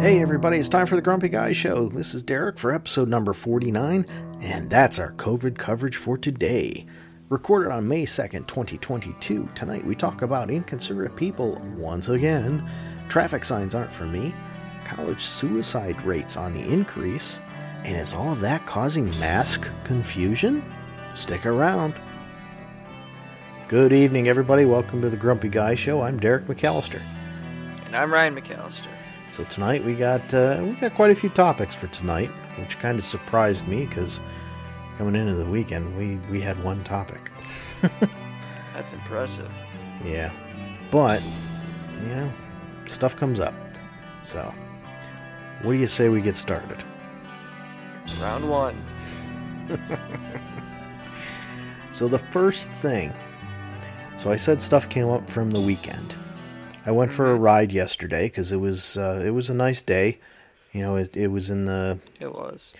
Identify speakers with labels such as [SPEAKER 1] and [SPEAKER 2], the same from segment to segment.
[SPEAKER 1] Hey, everybody, it's time for the Grumpy Guy Show. This is Derek for episode number 49, and that's our COVID coverage for today. Recorded on May 2nd, 2022. Tonight we talk about inconsiderate people once again. Traffic signs aren't for me. College suicide rates on the increase. And is all of that causing mask confusion? Stick around. Good evening, everybody. Welcome to the Grumpy Guy Show. I'm Derek McAllister.
[SPEAKER 2] And I'm Ryan McAllister.
[SPEAKER 1] So tonight we got uh, we got quite a few topics for tonight, which kind of surprised me because coming into the weekend we we had one topic.
[SPEAKER 2] That's impressive.
[SPEAKER 1] Yeah, but you know stuff comes up. So what do you say we get started?
[SPEAKER 2] Round one.
[SPEAKER 1] So the first thing, so I said stuff came up from the weekend. I went for a ride yesterday because it was uh, it was a nice day. You know, it, it was in the
[SPEAKER 2] It was.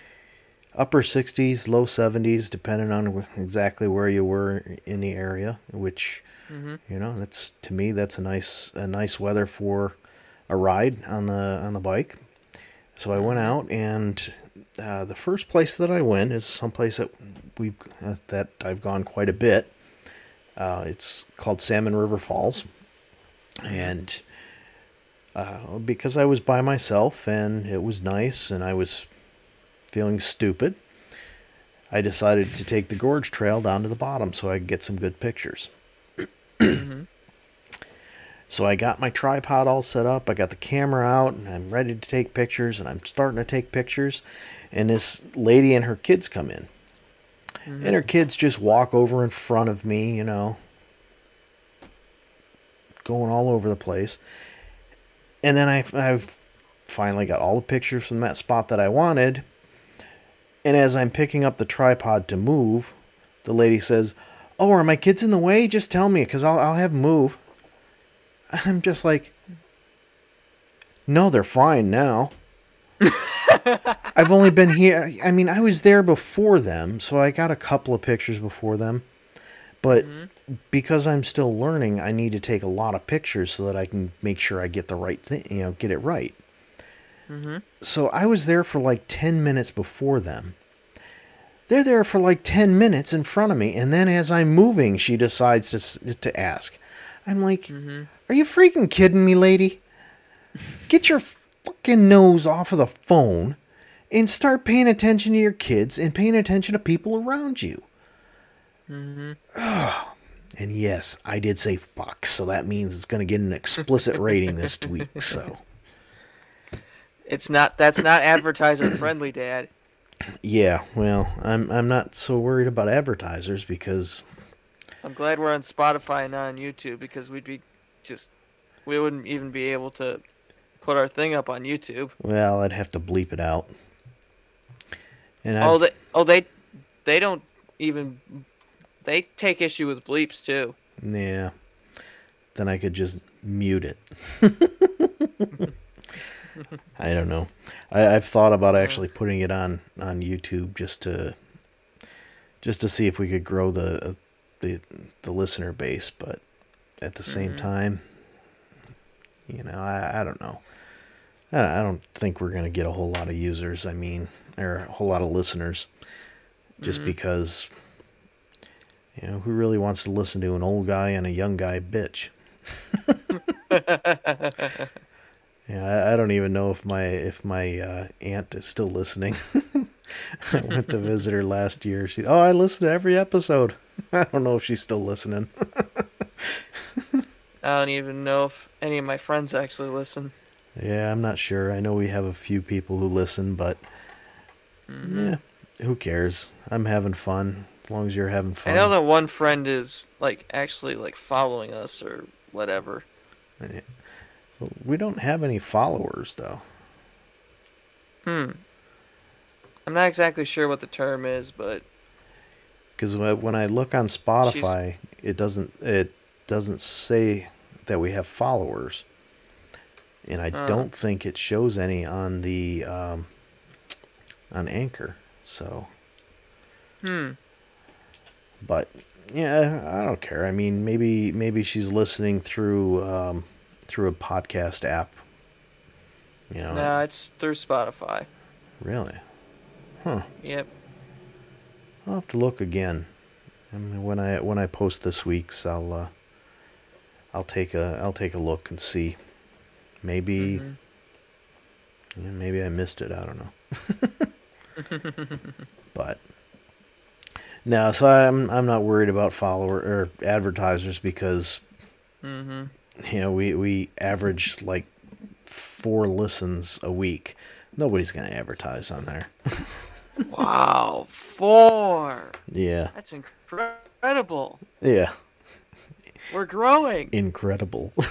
[SPEAKER 1] upper 60s, low 70s, depending on exactly where you were in the area. Which, you know, that's to me that's a nice a nice weather for a ride on the on the bike. So I went out, and uh, the first place that I went is someplace that we uh, that I've gone quite a bit. Uh, it's called Salmon River Falls, and uh, because I was by myself and it was nice, and I was feeling stupid, I decided to take the gorge trail down to the bottom so I could get some good pictures. So I got my tripod all set up, I got the camera out, and I'm ready to take pictures, and I'm starting to take pictures, and this lady and her kids come in. And her kids just walk over in front of me, you know, going all over the place. And then I, I finally got all the pictures from that spot that I wanted. And as I'm picking up the tripod to move, the lady says, Oh, are my kids in the way? Just tell me, because I'll, I'll have move. I'm just like, No, they're fine now. I've only been here. I mean, I was there before them, so I got a couple of pictures before them. But mm-hmm. Because I'm still learning, I need to take a lot of pictures so that I can make sure I get the right thing, you know, get it right. Mm-hmm. So I was there for like 10 minutes before them. They're there for like 10 minutes in front of me, and then as I'm moving, she decides to, to ask. I'm like, mm-hmm. Are you freaking kidding me, lady? Get your fucking nose off of the phone and start paying attention to your kids and paying attention to people around you. Mm-hmm. And yes, I did say fuck, so that means it's going to get an explicit rating this week. So,
[SPEAKER 2] It's not. That's not advertiser friendly, Dad.
[SPEAKER 1] yeah, well, I'm I'm not so worried about advertisers because
[SPEAKER 2] I'm glad we're on Spotify and not on YouTube because we'd be just. We wouldn't even be able to put our thing up on YouTube.
[SPEAKER 1] well, I'd have to bleep it out. And
[SPEAKER 2] Oh,
[SPEAKER 1] I've,
[SPEAKER 2] they. Oh, they. They don't even. They take issue with bleeps too.
[SPEAKER 1] yeah, then I could just mute it. I don't know. I, I've thought about actually putting it on on YouTube just to just to see if we could grow the uh, the the listener base, but at the same mm-hmm. time, you know, I, I don't know. I, I don't think we're gonna get a whole lot of users. I mean, or a whole lot of listeners, just mm-hmm. because. You know, who really wants to listen to an old guy and a young guy bitch? Yeah, I, I don't even know if my if my uh, aunt is still listening. I went to visit her last year. She, oh, I listen to every episode. I don't know if she's still listening.
[SPEAKER 2] I don't even know if any of my friends actually listen.
[SPEAKER 1] yeah, I'm not sure. I know we have a few people who listen, but yeah, who cares? I'm having fun as long as you're having fun.
[SPEAKER 2] I know that one friend is like actually like following us or whatever.
[SPEAKER 1] we don't have any followers though. Hmm.
[SPEAKER 2] I'm not exactly sure what the term is, but
[SPEAKER 1] Because when I look on Spotify, it doesn't it doesn't say that we have followers, and I
[SPEAKER 2] Oh.
[SPEAKER 1] don't think it shows any on the um, on Anchor. So,
[SPEAKER 2] hmm.
[SPEAKER 1] But yeah, I don't care. I mean, maybe maybe she's listening through um, through a podcast app. You know,
[SPEAKER 2] No, it's through Spotify.
[SPEAKER 1] really. Huh.
[SPEAKER 2] Yep.
[SPEAKER 1] I'll have to look again. I mean, when I when I post this week's, I'll uh, I'll take a I'll take a look and see. Maybe
[SPEAKER 2] Mhm.
[SPEAKER 1] yeah, maybe I missed it. I don't know. but no, so I'm I'm not worried about follower or advertisers because
[SPEAKER 2] Mhm.
[SPEAKER 1] you know we we average like four listens a week. Nobody's gonna advertise on there.
[SPEAKER 2] Wow, four.
[SPEAKER 1] Yeah,
[SPEAKER 2] That's incredible.
[SPEAKER 1] yeah,
[SPEAKER 2] We're growing.
[SPEAKER 1] incredible.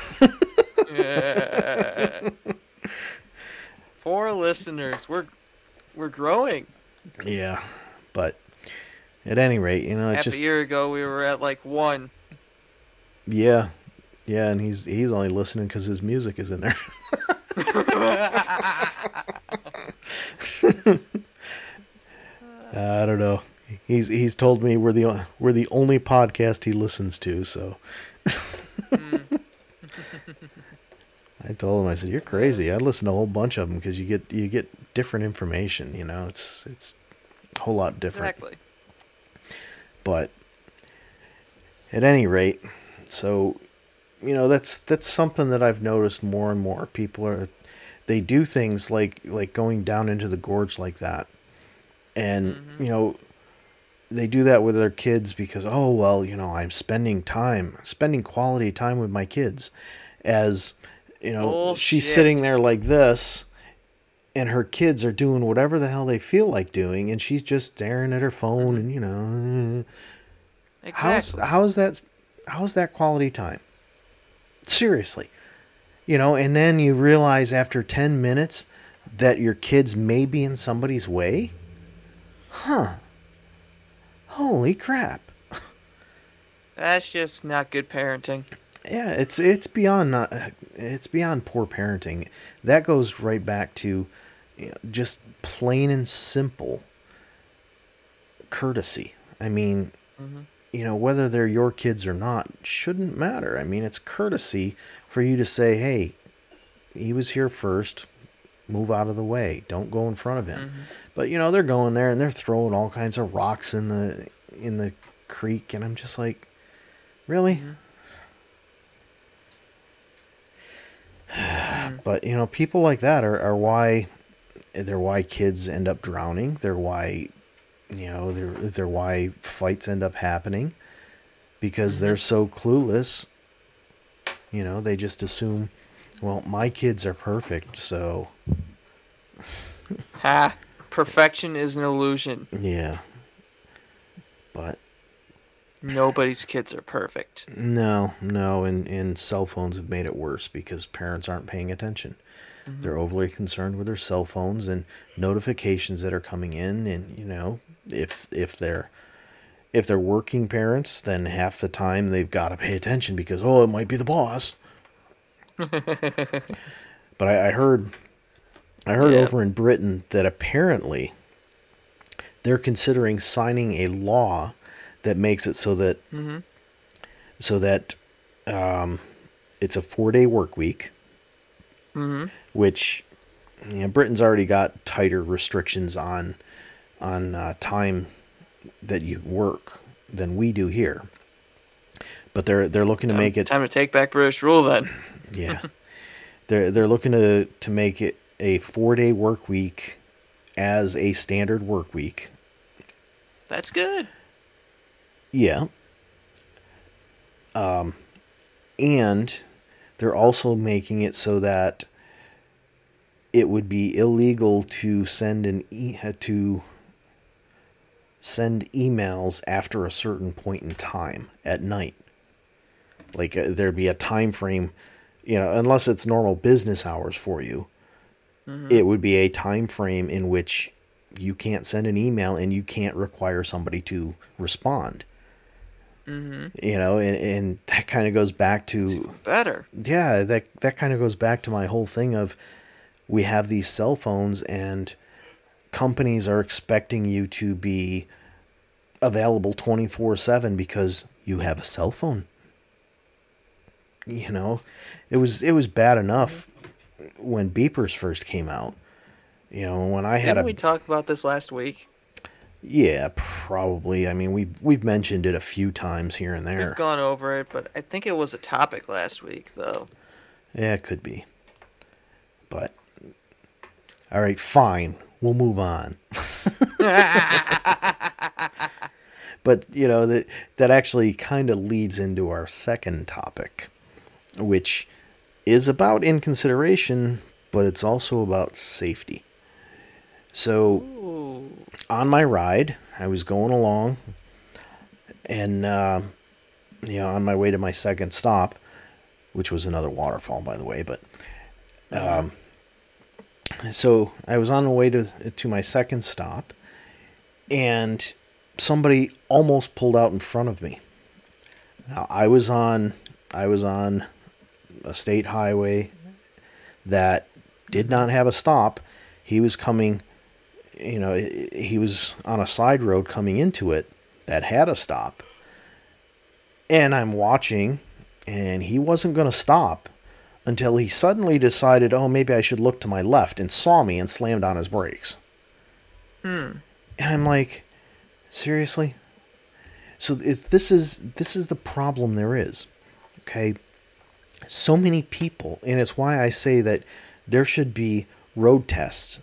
[SPEAKER 2] Yeah. Four listeners. We're we're growing.
[SPEAKER 1] Yeah, but at any rate, you know, it
[SPEAKER 2] Half
[SPEAKER 1] just
[SPEAKER 2] a year ago, we were at like one.
[SPEAKER 1] yeah, yeah, and he's he's only listening because his music is in there. I don't know. He's he's told me we're the we're the only podcast he listens to. So. I told him I said you're crazy. I listen to a whole bunch of them because you get you get different information. You know, it's it's a whole lot different.
[SPEAKER 2] Exactly.
[SPEAKER 1] But at any rate so you know that's that's something that i've noticed more and more. People are they do things like like going down into the gorge like that. And
[SPEAKER 2] Mhm.
[SPEAKER 1] you know they do that with their kids because oh well you know i'm spending time spending quality time with my kids as you know she's sitting there like this and her kids are doing whatever the hell they feel like doing and she's just staring at her phone mm-hmm. and you know how's how's that how's that quality time? Seriously. You know and then you realize after 10 minutes that your kids may be in somebody's way? Huh. Holy crap.
[SPEAKER 2] That's just not good parenting.
[SPEAKER 1] Yeah it's it's beyond not it's beyond poor parenting. That goes right back to you know, just plain and simple courtesy. I mean
[SPEAKER 2] Mhm.
[SPEAKER 1] you know whether they're your kids or not shouldn't matter. I mean it's courtesy for you to say hey he was here first. Move out of the way. Don't go in front of him.
[SPEAKER 2] Mhm.
[SPEAKER 1] but you know they're going there and they're throwing all kinds of rocks in the in the creek and i'm just like really?
[SPEAKER 2] Mhm. Mm.
[SPEAKER 1] But you know, people like that are, are why they're why kids end up drowning. They're why you know they're they're why fights end up happening because mm-hmm. they're so clueless. You know, they just assume, well, my kids are perfect, so
[SPEAKER 2] Ha! Perfection is an illusion.
[SPEAKER 1] yeah. But
[SPEAKER 2] Nobody's kids are perfect.
[SPEAKER 1] no, no, and and cell phones have made it worse because parents aren't paying attention. Mm-hmm. They're overly concerned with their cell phones and notifications that are coming in and you know, if if they're if they're working parents, then half the time they've got to pay attention because oh, it might be the boss. but I, I heard I heard
[SPEAKER 2] Yeah.
[SPEAKER 1] over in Britain that apparently they're considering signing a law that makes it so that
[SPEAKER 2] hmm
[SPEAKER 1] so that um, it's a four day work week,
[SPEAKER 2] hmm
[SPEAKER 1] which you know, Britain's already got tighter restrictions on on uh, time that you work than we do here. But they're they're looking to make it
[SPEAKER 2] Time to take back British rule then.
[SPEAKER 1] yeah. they're they're looking to to make it a four day work week as a standard work week.
[SPEAKER 2] That's good.
[SPEAKER 1] Yeah. Um, and they're also making it so that it would be illegal to send an e- to send emails after a certain point in time at night. Like uh, there'd be a time frame, you know, unless it's normal business hours for you. It would be a time frame in which you can't send an email and you can't require somebody to respond.
[SPEAKER 2] Hmm
[SPEAKER 1] You know, and, and that kind of goes back to
[SPEAKER 2] Better.
[SPEAKER 1] yeah, that that kind of goes back to my whole thing of we have these cell phones and companies are expecting you to be available 24/7 because you have a cell phone. You know, it was it was bad enough when beepers first came out. You know, when I had
[SPEAKER 2] Didn't
[SPEAKER 1] a
[SPEAKER 2] we talk about this last week?
[SPEAKER 1] Yeah, probably. I mean, we've we've mentioned it a few times here and there.
[SPEAKER 2] We've gone over it, but I think it was a topic last week, though.
[SPEAKER 1] Yeah, it could be. But all right, fine. We'll move on. but you know that that actually kind of leads into our second topic, which is about inconsideration, but it's also about safety. So on my ride, I was going along, and uh, you know, on my way to my second stop, which was another waterfall, by the way. But um, so I was on the way to to my second stop, and somebody almost pulled out in front of me. Now I was on I was on a state highway that did not have a stop. He was coming, you know, he was on a side road coming into it that had a stop. And I'm watching, and he wasn't going to stop until he suddenly decided, oh, maybe I should look to my left, and saw me and slammed on his brakes.
[SPEAKER 2] Hmm.
[SPEAKER 1] And I'm like, seriously? So if this is this is the problem there is. Okay? So many people, and it's why I say that there should be road tests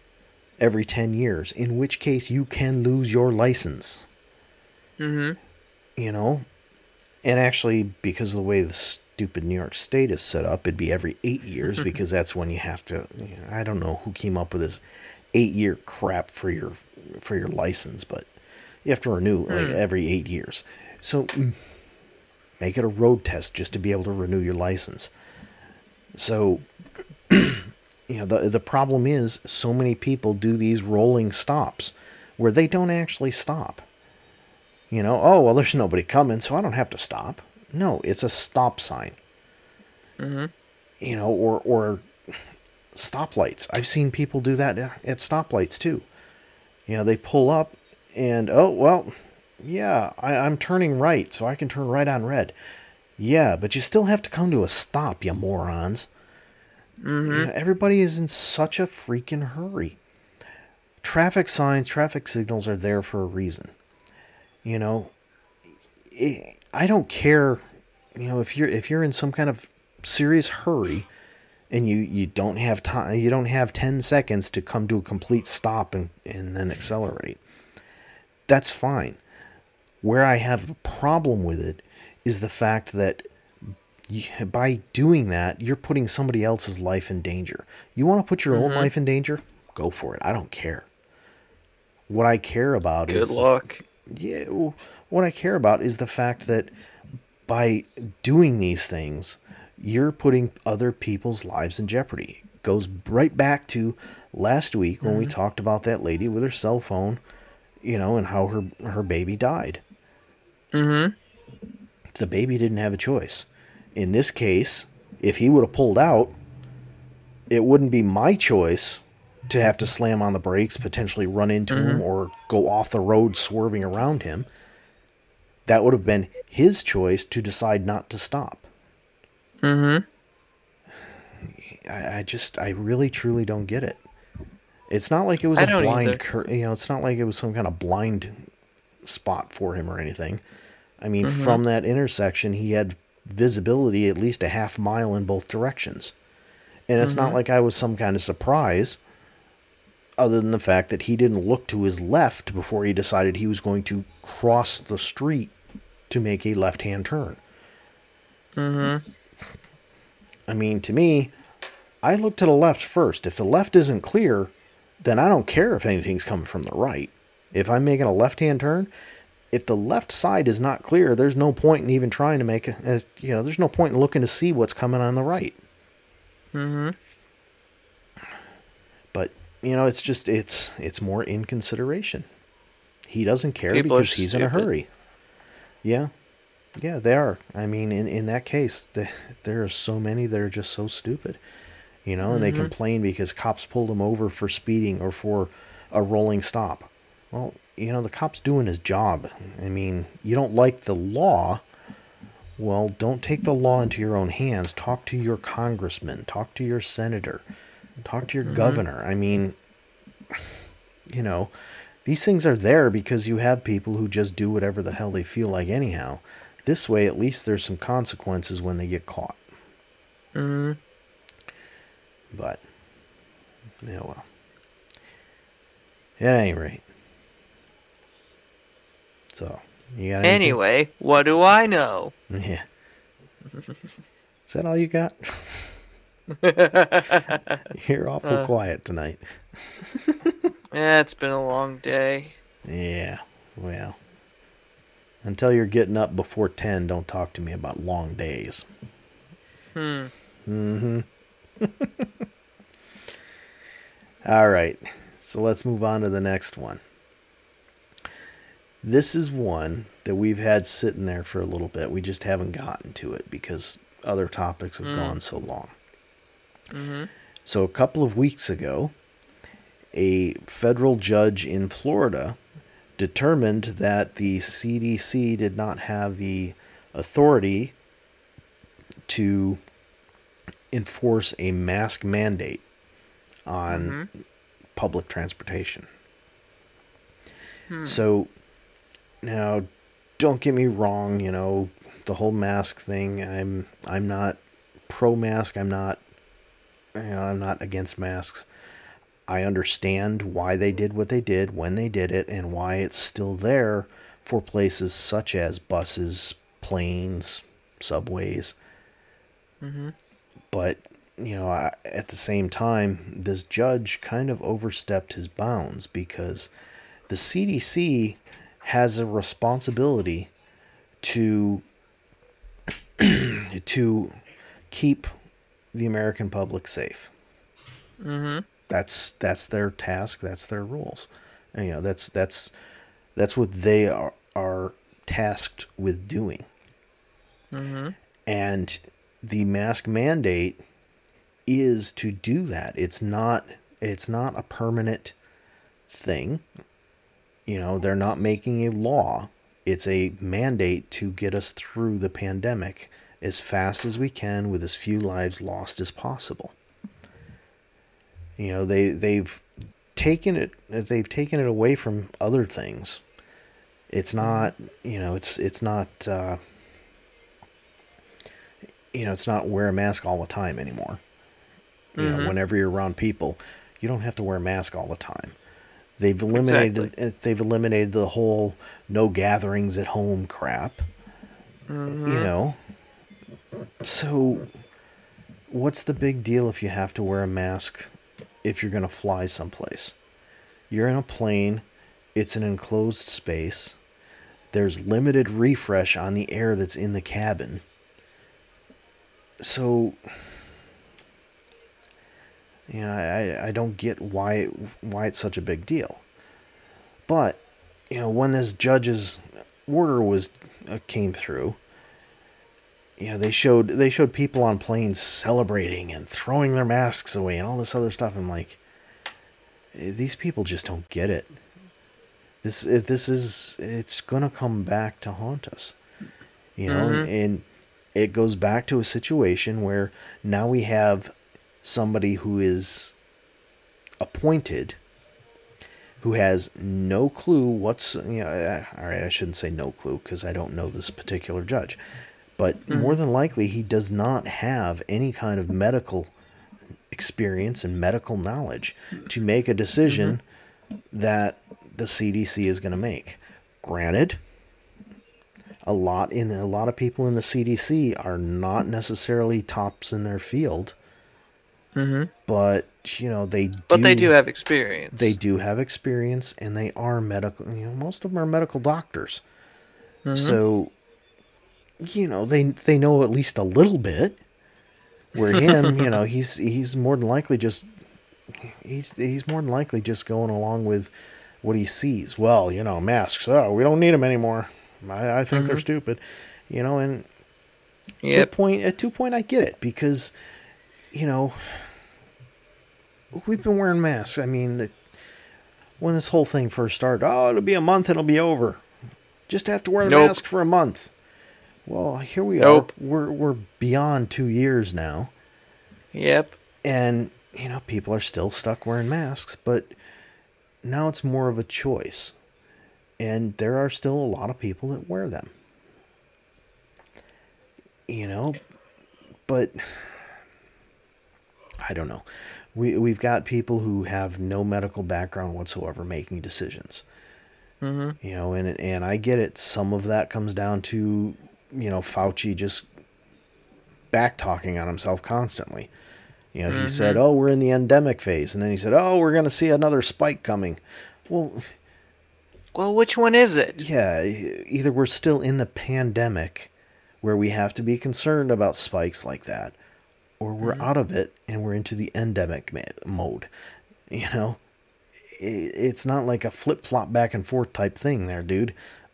[SPEAKER 1] every 10 years, in which case you can lose your license.
[SPEAKER 2] Mm-hmm.
[SPEAKER 1] You know? And actually, because of the way the stupid New York State is set up, it'd be every eight years because that's when you have to. You know, I don't know who came up with this eight-year crap for your for your license, but you have to renew like every eight years. So mm, make it a road test just to be able to renew your license. So you know the the problem is so many people do these rolling stops where they don't actually stop. You know, oh well, there's nobody coming, so I don't have to stop. No, it's a stop sign.
[SPEAKER 2] Mm-hmm.
[SPEAKER 1] You know, or or stoplights. I've seen people do that at stoplights too. You know, they pull up and oh well, yeah, I, I'm turning right, so I can turn right on red. Yeah, but you still have to come to a stop, you morons.
[SPEAKER 2] Mm-hmm.
[SPEAKER 1] Everybody is in such a freaking hurry. Traffic signs, traffic signals are there for a reason. You know, I don't care. You know, if you're if you're in some kind of serious hurry, and you you don't have time, you don't have ten seconds to come to a complete stop and and then accelerate. That's fine. Where I have a problem with it is the fact that by doing that, you're putting somebody else's life in danger. You want to put your own life in danger? Go for it. I don't care. What I care about
[SPEAKER 2] Good
[SPEAKER 1] is good
[SPEAKER 2] luck.
[SPEAKER 1] yeah, what I care about is the fact that by doing these things, you're putting other people's lives in jeopardy. It goes right back to last week when we talked about that lady with her cell phone, you know, and how her her baby died.
[SPEAKER 2] Mm-hmm.
[SPEAKER 1] The baby didn't have a choice. In this case, if he would have pulled out, it wouldn't be my choice to have to slam on the brakes, potentially run into him, or go off the road swerving around him. That would have been his choice to decide not to stop.
[SPEAKER 2] Mm-hmm.
[SPEAKER 1] I, I just, I really, truly don't get it. It's not like it was
[SPEAKER 2] I
[SPEAKER 1] a blind, cur- you know, it's not like it was some kind of blind spot for him or anything. I mean,
[SPEAKER 2] Mm-hmm.
[SPEAKER 1] from that intersection, he had visibility at least a half mile in both directions. And it's
[SPEAKER 2] Mm-hmm.
[SPEAKER 1] not like I was some kind of surprise, other than the fact that he didn't look to his left before he decided he was going to cross the street to make a left hand turn.
[SPEAKER 2] Mm-hmm.
[SPEAKER 1] I mean, to me, I look to the left first. If the left isn't clear, then I don't care if anything's coming from the right. If I'm making a left hand turn, if the left side is not clear, there's no point in even trying to make a, you know, there's no point in looking to see what's coming on the right.
[SPEAKER 2] Mm-hmm.
[SPEAKER 1] But, you know, it's just it's it's more in consideration. He doesn't care
[SPEAKER 2] People
[SPEAKER 1] because he's in a hurry. Yeah. Yeah, they are. I mean, in, in that case, the, there are so many that are just so stupid. You know, and they
[SPEAKER 2] Mm-hmm.
[SPEAKER 1] complain because cops pulled them over for speeding or for a rolling stop. Well, you know, the cop's doing his job. I mean, you don't like the law, Well, don't take the law into your own hands. Talk to your congressman, talk to your senator, talk to your governor. I mean, you know, these things are there because you have people who just do whatever the hell they feel like, anyhow. This way, at least there's some consequences when they get caught.
[SPEAKER 2] hmm
[SPEAKER 1] But, yeah, well. At any rate. So, you got anything?
[SPEAKER 2] Anyway, what do I know?
[SPEAKER 1] Yeah. Is that all you got? You're awful
[SPEAKER 2] Uh.
[SPEAKER 1] quiet tonight.
[SPEAKER 2] Yeah, it's been a long day.
[SPEAKER 1] Yeah, well. Until you're getting up before 10, don't talk to me about long days.
[SPEAKER 2] Hmm.
[SPEAKER 1] Mm hmm. All right, so let's move on to the next one. This is one that we've had sitting there for a little bit. We just haven't gotten to it because other topics have
[SPEAKER 2] Mm.
[SPEAKER 1] gone so long.
[SPEAKER 2] hmm
[SPEAKER 1] So, a couple of weeks ago, a federal judge in Florida determined that the CDC did not have the authority to enforce a mask mandate on public transportation.
[SPEAKER 2] Hmm.
[SPEAKER 1] So, now don't get me wrong, you know, the whole mask thing, I'm I'm not pro mask, I'm not you know, I'm not against masks. I understand why they did what they did when they did it and why it's still there for places such as buses, planes, subways.
[SPEAKER 2] hmm
[SPEAKER 1] But, you know, I, at the same time, this judge kind of overstepped his bounds because the CDC has a responsibility to to keep the American public safe.
[SPEAKER 2] hmm
[SPEAKER 1] That's that's their task. That's their rules. And, you know, that's that's that's what they are are tasked with doing.
[SPEAKER 2] hmm
[SPEAKER 1] And the mask mandate is to do that. It's not it's not a permanent thing. You know, they're not making a law. It's a mandate to get us through the pandemic as fast as we can with as few lives lost as possible. You know, they they've taken it they've taken it away from other things. It's not, you know, it's it's not uh you know, it's not wear a mask all the time anymore. You know,
[SPEAKER 2] Mhm.
[SPEAKER 1] whenever you're around people, you don't have to wear a mask all the time. They've eliminated uh, they've eliminated the whole no gatherings at home crap.
[SPEAKER 2] hmm
[SPEAKER 1] You know. So what's the big deal if you have to wear a mask if you're going to fly someplace? You're in a plane, it's an enclosed space. There's limited refresh on the air that's in the cabin. So yeah, I, I don't get why why it's such a big deal. But you know, when this judge's order was uh, came through, you know, they showed they showed people on planes celebrating and throwing their masks away and all this other stuff. I'm like, eh, these people just don't get it. This eh, this is it's gonna come back to haunt us, you know,
[SPEAKER 2] Mhm.
[SPEAKER 1] and it goes back to a situation where now we have somebody who is appointed who has no clue what's you know all right I shouldn't say no clue because I don't know this particular judge but mm-hmm. more than likely he does not have any kind of medical experience and medical knowledge to make a decision mm-hmm. that the CDC is going to make. Granted a lot in a lot of people in the CDC are not necessarily tops in their field
[SPEAKER 2] hmm
[SPEAKER 1] but you know they do
[SPEAKER 2] But they do have experience.
[SPEAKER 1] they do have experience and they are medical you know most of them are medical doctors. So you know they they know at least a little bit. Where him you know he's he's more than likely just he's he's more than likely just going along with what he sees. Well you know masks oh we don't need them anymore. I, I think they're stupid you know and to a point at two point I get it because you know we've been wearing masks. I mean, the, when this whole thing first started, oh, it'll be a month, and it'll be over. Just have to wear a
[SPEAKER 2] Nope.
[SPEAKER 1] mask for a month. Well, here we
[SPEAKER 2] Nope.
[SPEAKER 1] are. We're we're beyond two years now,
[SPEAKER 2] Yep.
[SPEAKER 1] and you know people are still stuck wearing masks, but now it's more of a choice, and there are still a lot of people that wear them. You know, but I don't know. We we've got people who have no medical background whatsoever making decisions.
[SPEAKER 2] Mm-hmm.
[SPEAKER 1] You know, and and I get it. Some of that comes down to you know Fauci just back talking on himself constantly. You know, he said, "Oh, we're in the endemic phase," and then he said, "Oh, we're going to see another spike coming." Well,
[SPEAKER 2] Well, which one is it?
[SPEAKER 1] yeah, either we're still in the pandemic where we have to be concerned about spikes like that, or we're mm-hmm. out of it and we're into the endemic ma- mode. You know, I- it's not like a flip flop back and forth type thing there, dude.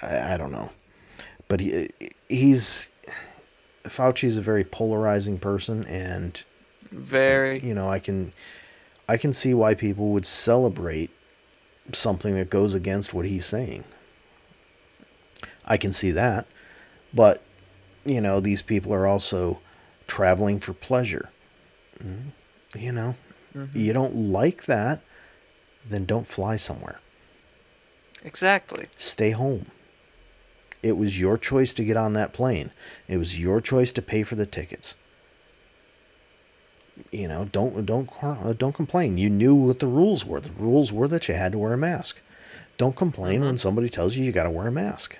[SPEAKER 1] I, I don't know, but he he's Fauci's a very polarizing person, and
[SPEAKER 2] Very.
[SPEAKER 1] you know, I can I can see why people would celebrate something that goes against what he's saying. I can see that. But you know, these people are also traveling for pleasure. Mm, You know, you don't like that, then don't fly somewhere.
[SPEAKER 2] Exactly.
[SPEAKER 1] Stay home. It was your choice to get on that plane. It was your choice to pay for the tickets. You know, don't don't uh, don't complain. You knew what the rules were. The rules were that you had to wear a mask. Don't complain when somebody tells you you got to wear a mask.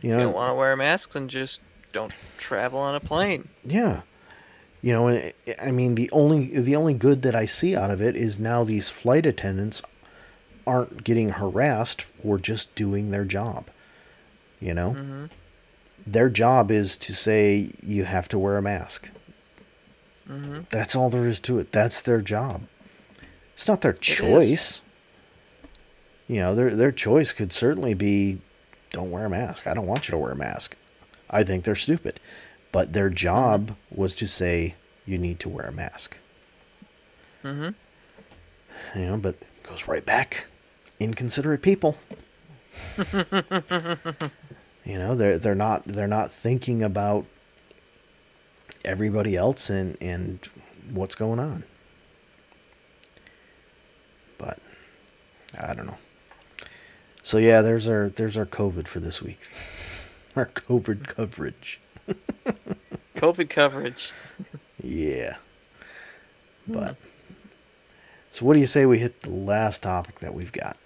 [SPEAKER 1] You
[SPEAKER 2] If you don't want to wear masks, and just don't travel on a plane.
[SPEAKER 1] Yeah. You know, I mean the only the only good that I see out of it is now these flight attendants aren't getting harassed for just doing their job. You know?
[SPEAKER 2] Mm-hmm.
[SPEAKER 1] Their job is to say you have to wear a mask.
[SPEAKER 2] Mm-hmm.
[SPEAKER 1] That's all there is to it. That's their job. It's not their choice. You know, their their choice could certainly be don't wear a mask. I don't want you to wear a mask. I think they're stupid. But their job was to say you need to wear a mask.
[SPEAKER 2] Mm-hmm.
[SPEAKER 1] You know, but it goes right back. Inconsiderate people. you know, they're they're not they're not thinking about everybody else and and what's going on. But I don't know. So yeah, there's our there's our COVID for this week. Our COVID coverage.
[SPEAKER 2] COVID coverage.
[SPEAKER 1] Yeah. But so what do you say we hit the last topic that we've got?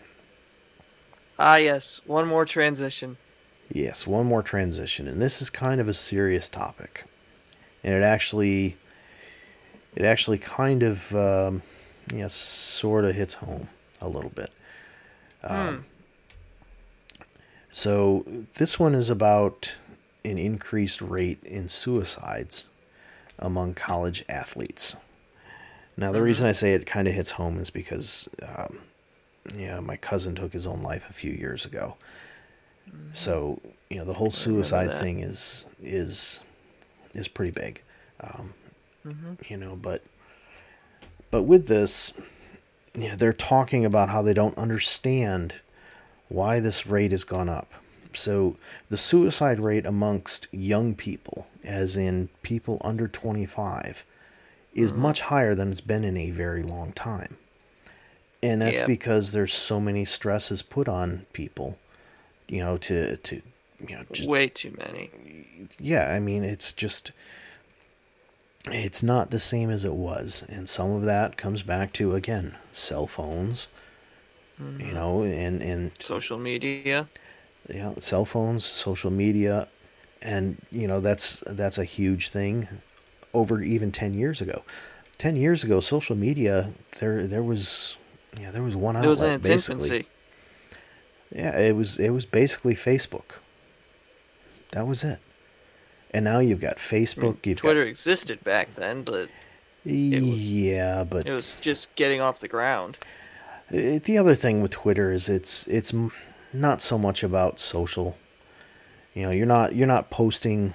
[SPEAKER 2] Ah, yes. One more transition.
[SPEAKER 1] Yes, one more transition, and this is kind of a serious topic, and it actually, it actually kind of, um, sort of hits home a little bit. Um, So this one is about an increased rate in suicides among college athletes. Now, the reason I say it kind of hits home is because, um, yeah, my cousin took his own life a few years ago. So you know the whole suicide thing is is is pretty big, um, you know. But but with this, yeah, they're talking about how they don't understand why this rate has gone up. So the suicide rate amongst young people, as in people under twenty five, is mm-hmm. much higher than it's been in a very long time. And that's
[SPEAKER 2] Yep.
[SPEAKER 1] because there's so many stresses put on people, you know, to to you know just
[SPEAKER 2] Way too many.
[SPEAKER 1] yeah, I mean, it's just it's not the same as it was, and some of that comes back to again cell phones, Mm-hmm. you know, and and
[SPEAKER 2] Social media.
[SPEAKER 1] you know, cell phones, social media, and you know that's that's a huge thing over even ten years ago. Ten years ago, social media there there was yeah there was one outlet
[SPEAKER 2] It was in its
[SPEAKER 1] basically.
[SPEAKER 2] infancy.
[SPEAKER 1] Yeah, it was it was basically Facebook. That was it. And now you've got Facebook, mm, you've
[SPEAKER 2] Twitter existed back then, but
[SPEAKER 1] got
[SPEAKER 2] was-
[SPEAKER 1] yeah, but
[SPEAKER 2] it was just getting off the ground.
[SPEAKER 1] The other thing with Twitter is it's it's not so much about social. You know, you're not you're not posting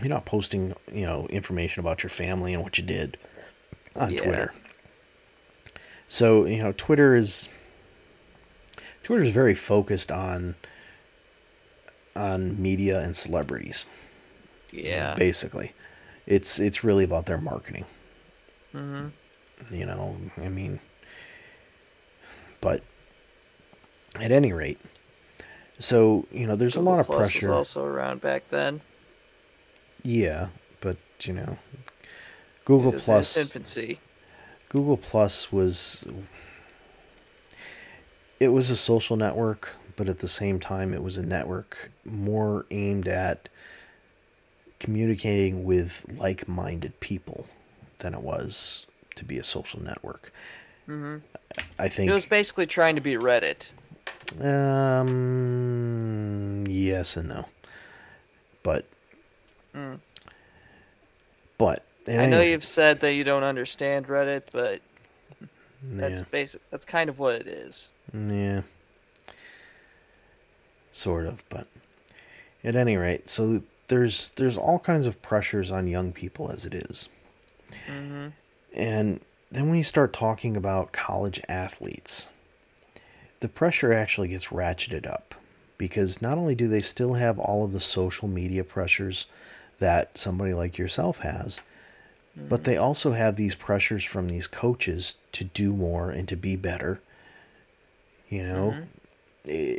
[SPEAKER 1] you're not posting, you know, information about your family and what you did on
[SPEAKER 2] Yeah.
[SPEAKER 1] Twitter. So, you know, Twitter is Twitter is very focused on on media and celebrities.
[SPEAKER 2] Yeah.
[SPEAKER 1] Basically, it's it's really about their marketing.
[SPEAKER 2] Mm-hmm.
[SPEAKER 1] You know, I mean, but at any rate, so you know, there's a lot of
[SPEAKER 2] Plus was
[SPEAKER 1] pressure.
[SPEAKER 2] also around back then.
[SPEAKER 1] Yeah, but you know, Google
[SPEAKER 2] was in
[SPEAKER 1] Plus.
[SPEAKER 2] its infancy.
[SPEAKER 1] Google Plus was it was a social network, but at the same time it was a network more aimed at communicating with like-minded people than it was to be a social network.
[SPEAKER 2] hmm
[SPEAKER 1] I think
[SPEAKER 2] It was basically trying to be Reddit.
[SPEAKER 1] um yes and no. But
[SPEAKER 2] Mm.
[SPEAKER 1] but
[SPEAKER 2] I know you've said that you don't understand Reddit, but that's
[SPEAKER 1] yeah.
[SPEAKER 2] basic. That's kind of what it is.
[SPEAKER 1] Yeah. Sort of, but at any rate, so there's there's all kinds of pressures on young people as it is.
[SPEAKER 2] hmm
[SPEAKER 1] And then when you start talking about college athletes, the pressure actually gets ratcheted up because not only do they still have all of the social media pressures that somebody like yourself has, but they also have these pressures from these coaches to do more and to be better. You know, Eh,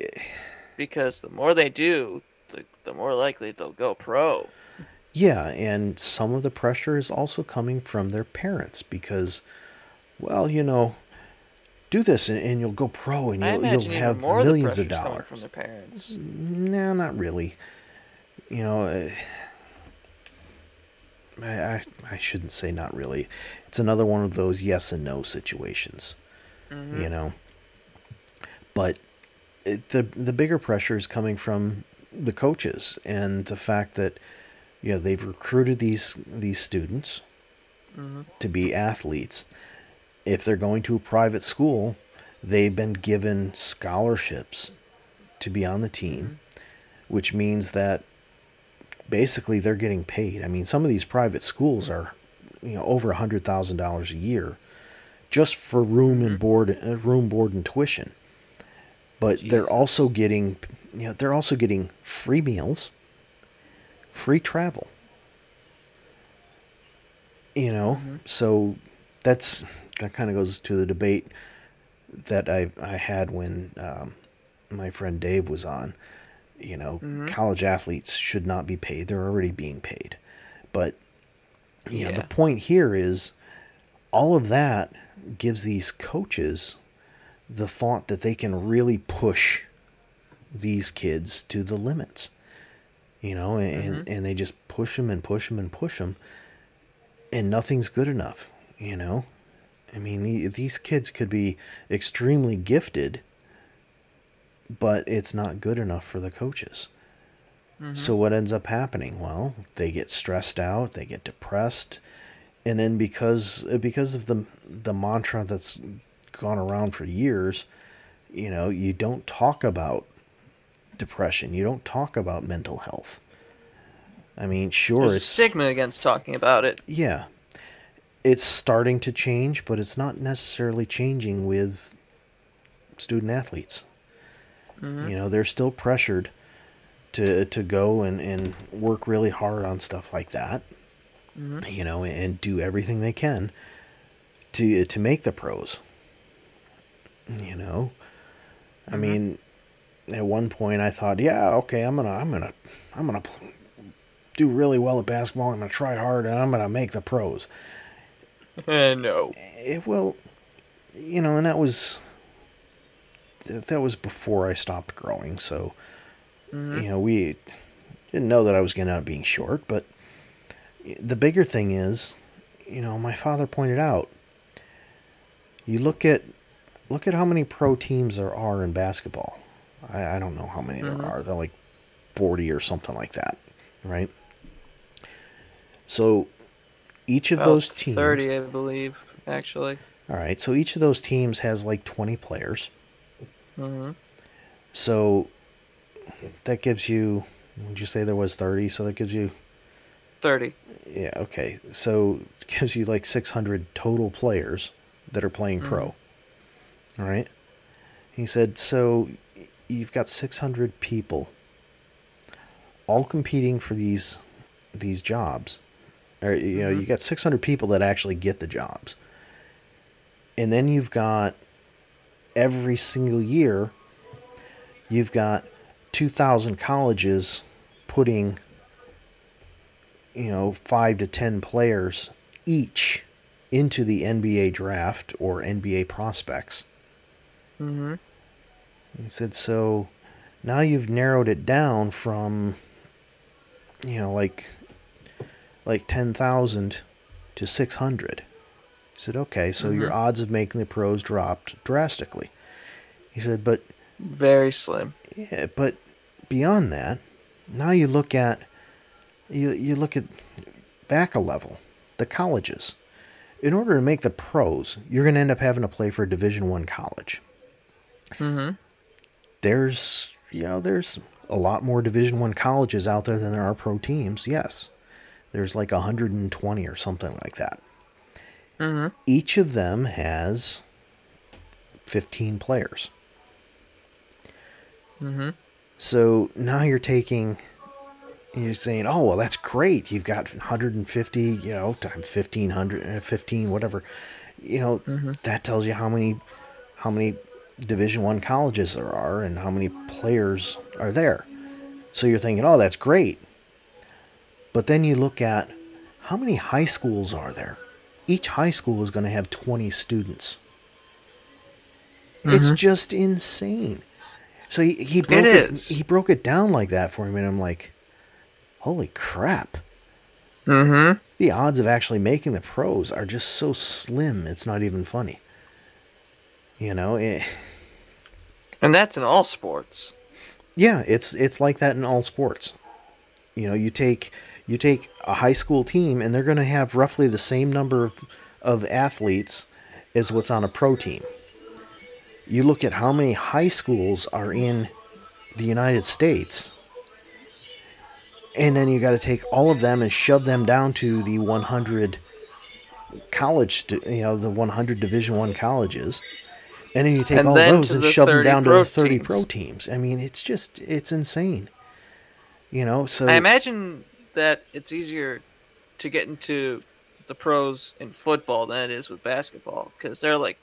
[SPEAKER 2] Because the more they do, the, the more likely they'll go pro.
[SPEAKER 1] Yeah, and some of the pressure is also coming from their parents because, well, you know, do this and, and you'll go pro and you'll, you'll have
[SPEAKER 2] of
[SPEAKER 1] millions
[SPEAKER 2] the
[SPEAKER 1] of dollars.
[SPEAKER 2] from their parents.
[SPEAKER 1] Nah, not really. You know, eh, I, I I shouldn't say not really. It's another one of those yes and no situations.
[SPEAKER 2] Mhm.
[SPEAKER 1] You know, but it, the the bigger pressure is coming from the coaches and the fact that you know they've recruited these these students
[SPEAKER 2] Mhm.
[SPEAKER 1] to be athletes. If they're going to a private school, they've been given scholarships to be on the team, which means that basically they're getting paid. I mean, some of these private schools are, you know, over a hundred thousand dollars a year just for room and board, uh, room, board, and tuition. But they're also getting, you know, they're also getting free meals, free travel. You know, so that's that kind of goes to the debate that I I had when um, my friend Dave was on. You know, college athletes should not be paid; they're already being paid. But you know, the point here is all of that gives these coaches the thought that they can really push these kids to the limits. You know, and and they just push them and push them and push them, and nothing's good enough. You know, I mean, these kids could be extremely gifted, but it's not good enough for the coaches. So mm-hmm. what ends up happening? Well, they get stressed out, they get depressed, and then because because of the the mantra that's gone around for years, you know, you don't talk about depression, you don't talk about mental health. I mean, sure,
[SPEAKER 2] There's
[SPEAKER 1] it's
[SPEAKER 2] stigma against talking about it.
[SPEAKER 1] yeah, it's starting to change, but it's not necessarily changing with student athletes. Mm-hmm. You know, they're still pressured to to go and, and work really hard on stuff like that. Mm-hmm. You know, and do everything they can to to make the pros. You know, I mm-hmm. mean, at one point I thought, yeah, okay, I'm gonna I'm gonna I'm gonna do really well at basketball. I'm gonna try hard, and I'm gonna make the pros.
[SPEAKER 2] Uh, eh, no.
[SPEAKER 1] It will, you know, and that was that was before I stopped growing. So, mm-hmm. you know, we didn't know that I was going to end up being short. But the bigger thing is, you know, my father pointed out. You look at look at how many pro teams there are in basketball. I, I don't know how many there mm-hmm. are. They're like forty or something like that, right? So each of
[SPEAKER 2] About
[SPEAKER 1] those teams
[SPEAKER 2] 30, I believe, actually.
[SPEAKER 1] all right, so each of those teams has like 20 players.
[SPEAKER 2] mm-hmm.
[SPEAKER 1] So that gives you, would you say there was 30? So that gives you,
[SPEAKER 2] 30.
[SPEAKER 1] yeah, okay. So it gives you like 600 total players that are playing pro. All right. He said, "So you've got 600 people all competing for these these jobs. Or you know, you got 600 people that actually get the jobs. And then you've got every single year you've got 2000 colleges putting you know, 5 to 10 players each into the NBA draft or NBA prospects.
[SPEAKER 2] Mhm.
[SPEAKER 1] He said, so now you've narrowed it down from, you know, like, like 10,000 to 600. He said, okay, so your odds of making the pros dropped drastically. He said, but,
[SPEAKER 2] Very slim.
[SPEAKER 1] yeah, but beyond that, now you look at, you, you look at back a level, the colleges. In order to make the pros, you're going to end up having to play for a Division One college.
[SPEAKER 2] Mhm.
[SPEAKER 1] there's you know there's a lot more division one colleges out there than there are pro teams yes there's like 120 or something like that.
[SPEAKER 2] Mhm.
[SPEAKER 1] each of them has 15 players.
[SPEAKER 2] Mhm.
[SPEAKER 1] so now you're taking you're saying oh well that's great. You've got 150 you know times 1500 uh, 15 whatever. You know that tells you how many how many division one colleges there are and how many players are there. So you're thinking oh that's great but then you look at how many high schools are there? Each high school is going to have 20 students. It's just insane. So he, he broke it,
[SPEAKER 2] is.
[SPEAKER 1] he broke it down like that for me and i'm like holy crap.
[SPEAKER 2] Mhm.
[SPEAKER 1] the odds of actually making the pros are just so slim it's not even funny. You know it,
[SPEAKER 2] And that's in all sports.
[SPEAKER 1] yeah it's it's like that in all sports. You know you take you take a high school team and they're going to have roughly the same number of, of athletes as what's on a pro team you look at how many high schools are in the united states and then you got to take all of them and shove them down to the 100 college you know the 100 division 1 colleges and then you take
[SPEAKER 2] And
[SPEAKER 1] all those and
[SPEAKER 2] the
[SPEAKER 1] shove them down to the 30
[SPEAKER 2] teams.
[SPEAKER 1] pro teams i mean it's just it's insane you know so
[SPEAKER 2] I imagine that it's easier to get into the pros in football than it is with basketball because they're like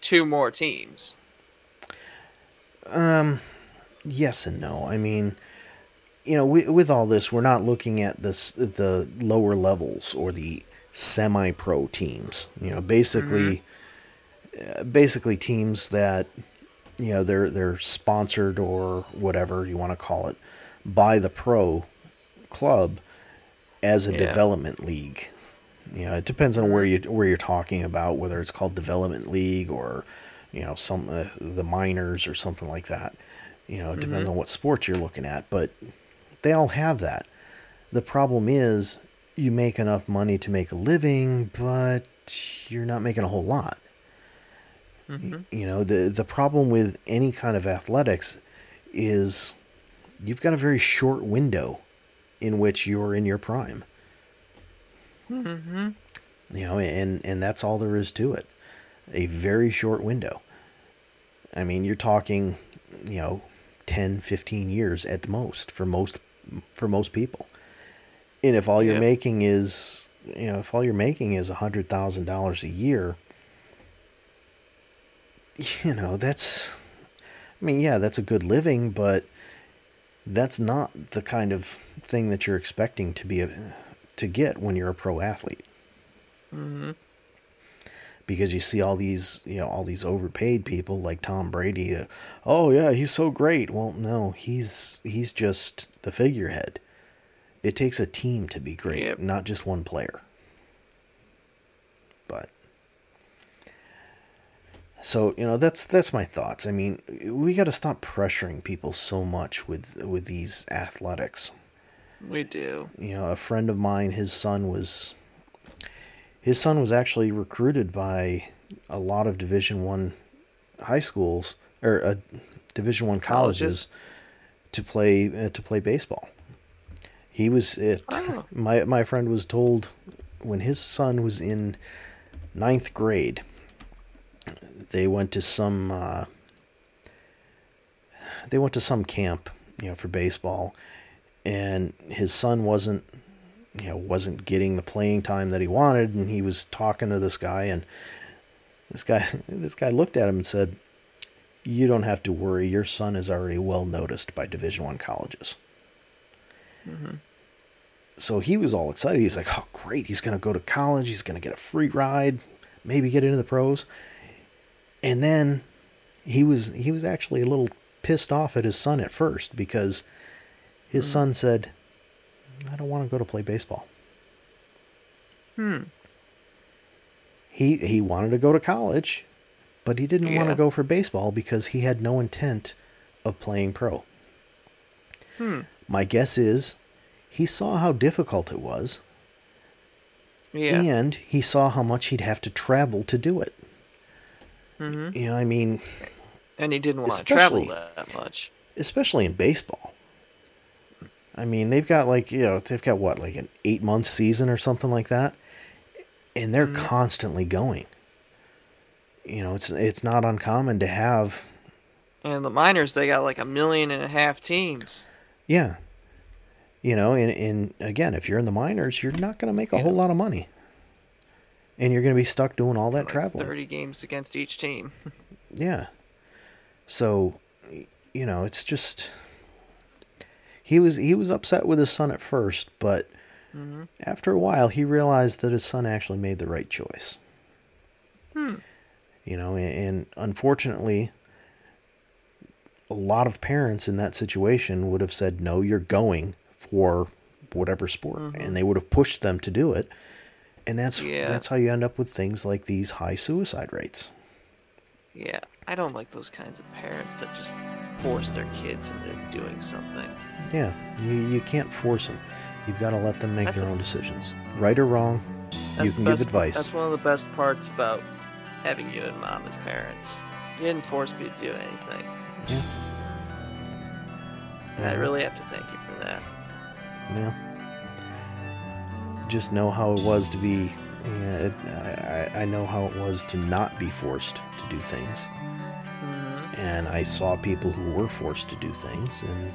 [SPEAKER 2] two more teams.
[SPEAKER 1] Um, yes and no. I mean, you know, with, with all this, we're not looking at this the lower levels or the semi-pro teams. You know, basically, uh, basically teams that you know they're they're sponsored or whatever you want to call it by the pro club as a
[SPEAKER 2] Yeah.
[SPEAKER 1] development league. You know, it depends on where you where you're talking about, whether it's called development league or you know some uh, the minors or something like that. You know, it depends on what sports you're looking at, but they all have that. The problem is you make enough money to make a living, but you're not making a whole lot.
[SPEAKER 2] Mhm.
[SPEAKER 1] You know, the the problem with any kind of athletics is you've got a very short window in which you're in your prime.
[SPEAKER 2] Mhm.
[SPEAKER 1] You know, and and that's all there is to it. A very short window. I mean, you're talking, you know, 10, 15 years at the most for most for most people. And if all you're
[SPEAKER 2] Yep.
[SPEAKER 1] making is, you know, if all you're making is a $100,000 a year, you know, that's I mean, yeah, that's a good living, but that's not the kind of thing that you're expecting to be a, to get when you're a pro athlete
[SPEAKER 2] Mhm.
[SPEAKER 1] because you see all these you know all these overpaid people like Tom Brady uh, oh yeah he's so great well no he's he's just the figurehead it takes a team to be great
[SPEAKER 2] Yep.
[SPEAKER 1] not just one player so you know that's that's my thoughts i mean we got to stop pressuring people so much with with these athletics
[SPEAKER 2] We do.
[SPEAKER 1] you know a friend of mine his son was his son was actually recruited by a lot of division one high schools or uh, division one colleges,
[SPEAKER 2] Colleges.
[SPEAKER 1] to play uh, to play baseball he was it,
[SPEAKER 2] Oh.
[SPEAKER 1] my my friend was told when his son was in ninth grade they went to some uh, they went to some camp, you know, for baseball, and his son wasn't, you know, wasn't getting the playing time that he wanted, and he was talking to this guy, and this guy, this guy looked at him and said, "You don't have to worry. Your son is already well noticed by Division One colleges."
[SPEAKER 2] Mm-hmm.
[SPEAKER 1] So he was all excited. He's like, "Oh, great! He's going to go to college. He's going to get a free ride, maybe get into the pros." And then he was he was actually a little pissed off at his son at first because his
[SPEAKER 2] Hmm.
[SPEAKER 1] son said, "I don't want to go to play baseball."
[SPEAKER 2] Hmm.
[SPEAKER 1] He he wanted to go to college, but he didn't want to go for baseball because he had no intent of playing pro.
[SPEAKER 2] Hmm.
[SPEAKER 1] My guess is he saw how difficult it was
[SPEAKER 2] Yeah.
[SPEAKER 1] and he saw how much he'd have to travel to do it.
[SPEAKER 2] Mm-hmm.
[SPEAKER 1] You know, I mean,
[SPEAKER 2] And he didn't want to travel that much.
[SPEAKER 1] especially in baseball. I mean, they've got like, you know, they've got what, like an 8-month season or something like that, and they're
[SPEAKER 2] Mhm.
[SPEAKER 1] constantly going. You know, it's it's not uncommon to have
[SPEAKER 2] And the minors, they got like a million and a half teams.
[SPEAKER 1] Yeah. You know, and, and again, if you're in the minors, you're not going to make a
[SPEAKER 2] Yeah.
[SPEAKER 1] whole lot of money. And you're going to be stuck doing all that
[SPEAKER 2] like
[SPEAKER 1] traveling.
[SPEAKER 2] Thirty games against each team.
[SPEAKER 1] Yeah. So, you know, it's just he was he was upset with his son at first, but
[SPEAKER 2] hmm
[SPEAKER 1] after a while he realized that his son actually made the right choice.
[SPEAKER 2] Hmm.
[SPEAKER 1] You know, and, and unfortunately a lot of parents in that situation would have said no, you're going for whatever sport
[SPEAKER 2] Mhm.
[SPEAKER 1] and they would have pushed them to do it. And that's
[SPEAKER 2] Yeah.
[SPEAKER 1] that's how you end up with things like these high suicide rates.
[SPEAKER 2] Yeah, I don't like those kinds of parents that just force their kids into doing something.
[SPEAKER 1] Yeah, you, you can't force them. You've got to let them make
[SPEAKER 2] That's
[SPEAKER 1] their
[SPEAKER 2] the-
[SPEAKER 1] own decisions. Right or wrong, you can give advice.
[SPEAKER 2] That's one of the best parts about having you and mom as parents. You didn't force me to do anything.
[SPEAKER 1] Yeah.
[SPEAKER 2] And I really have to thank you for that.
[SPEAKER 1] Yeah. Just know how it was to be. Yeah, it, I, I know how it was to not be forced to do things,
[SPEAKER 2] hmm
[SPEAKER 1] and I saw people who were forced to do things, and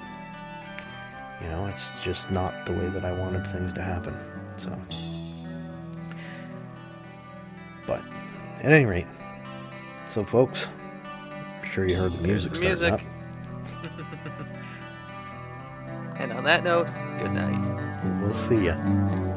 [SPEAKER 1] you know, it's just not the way that I wanted things to happen. So, but at any rate, so folks, I'm sure you heard the music
[SPEAKER 2] the
[SPEAKER 1] starting
[SPEAKER 2] music. And on that note, good night.
[SPEAKER 1] We'll see ya.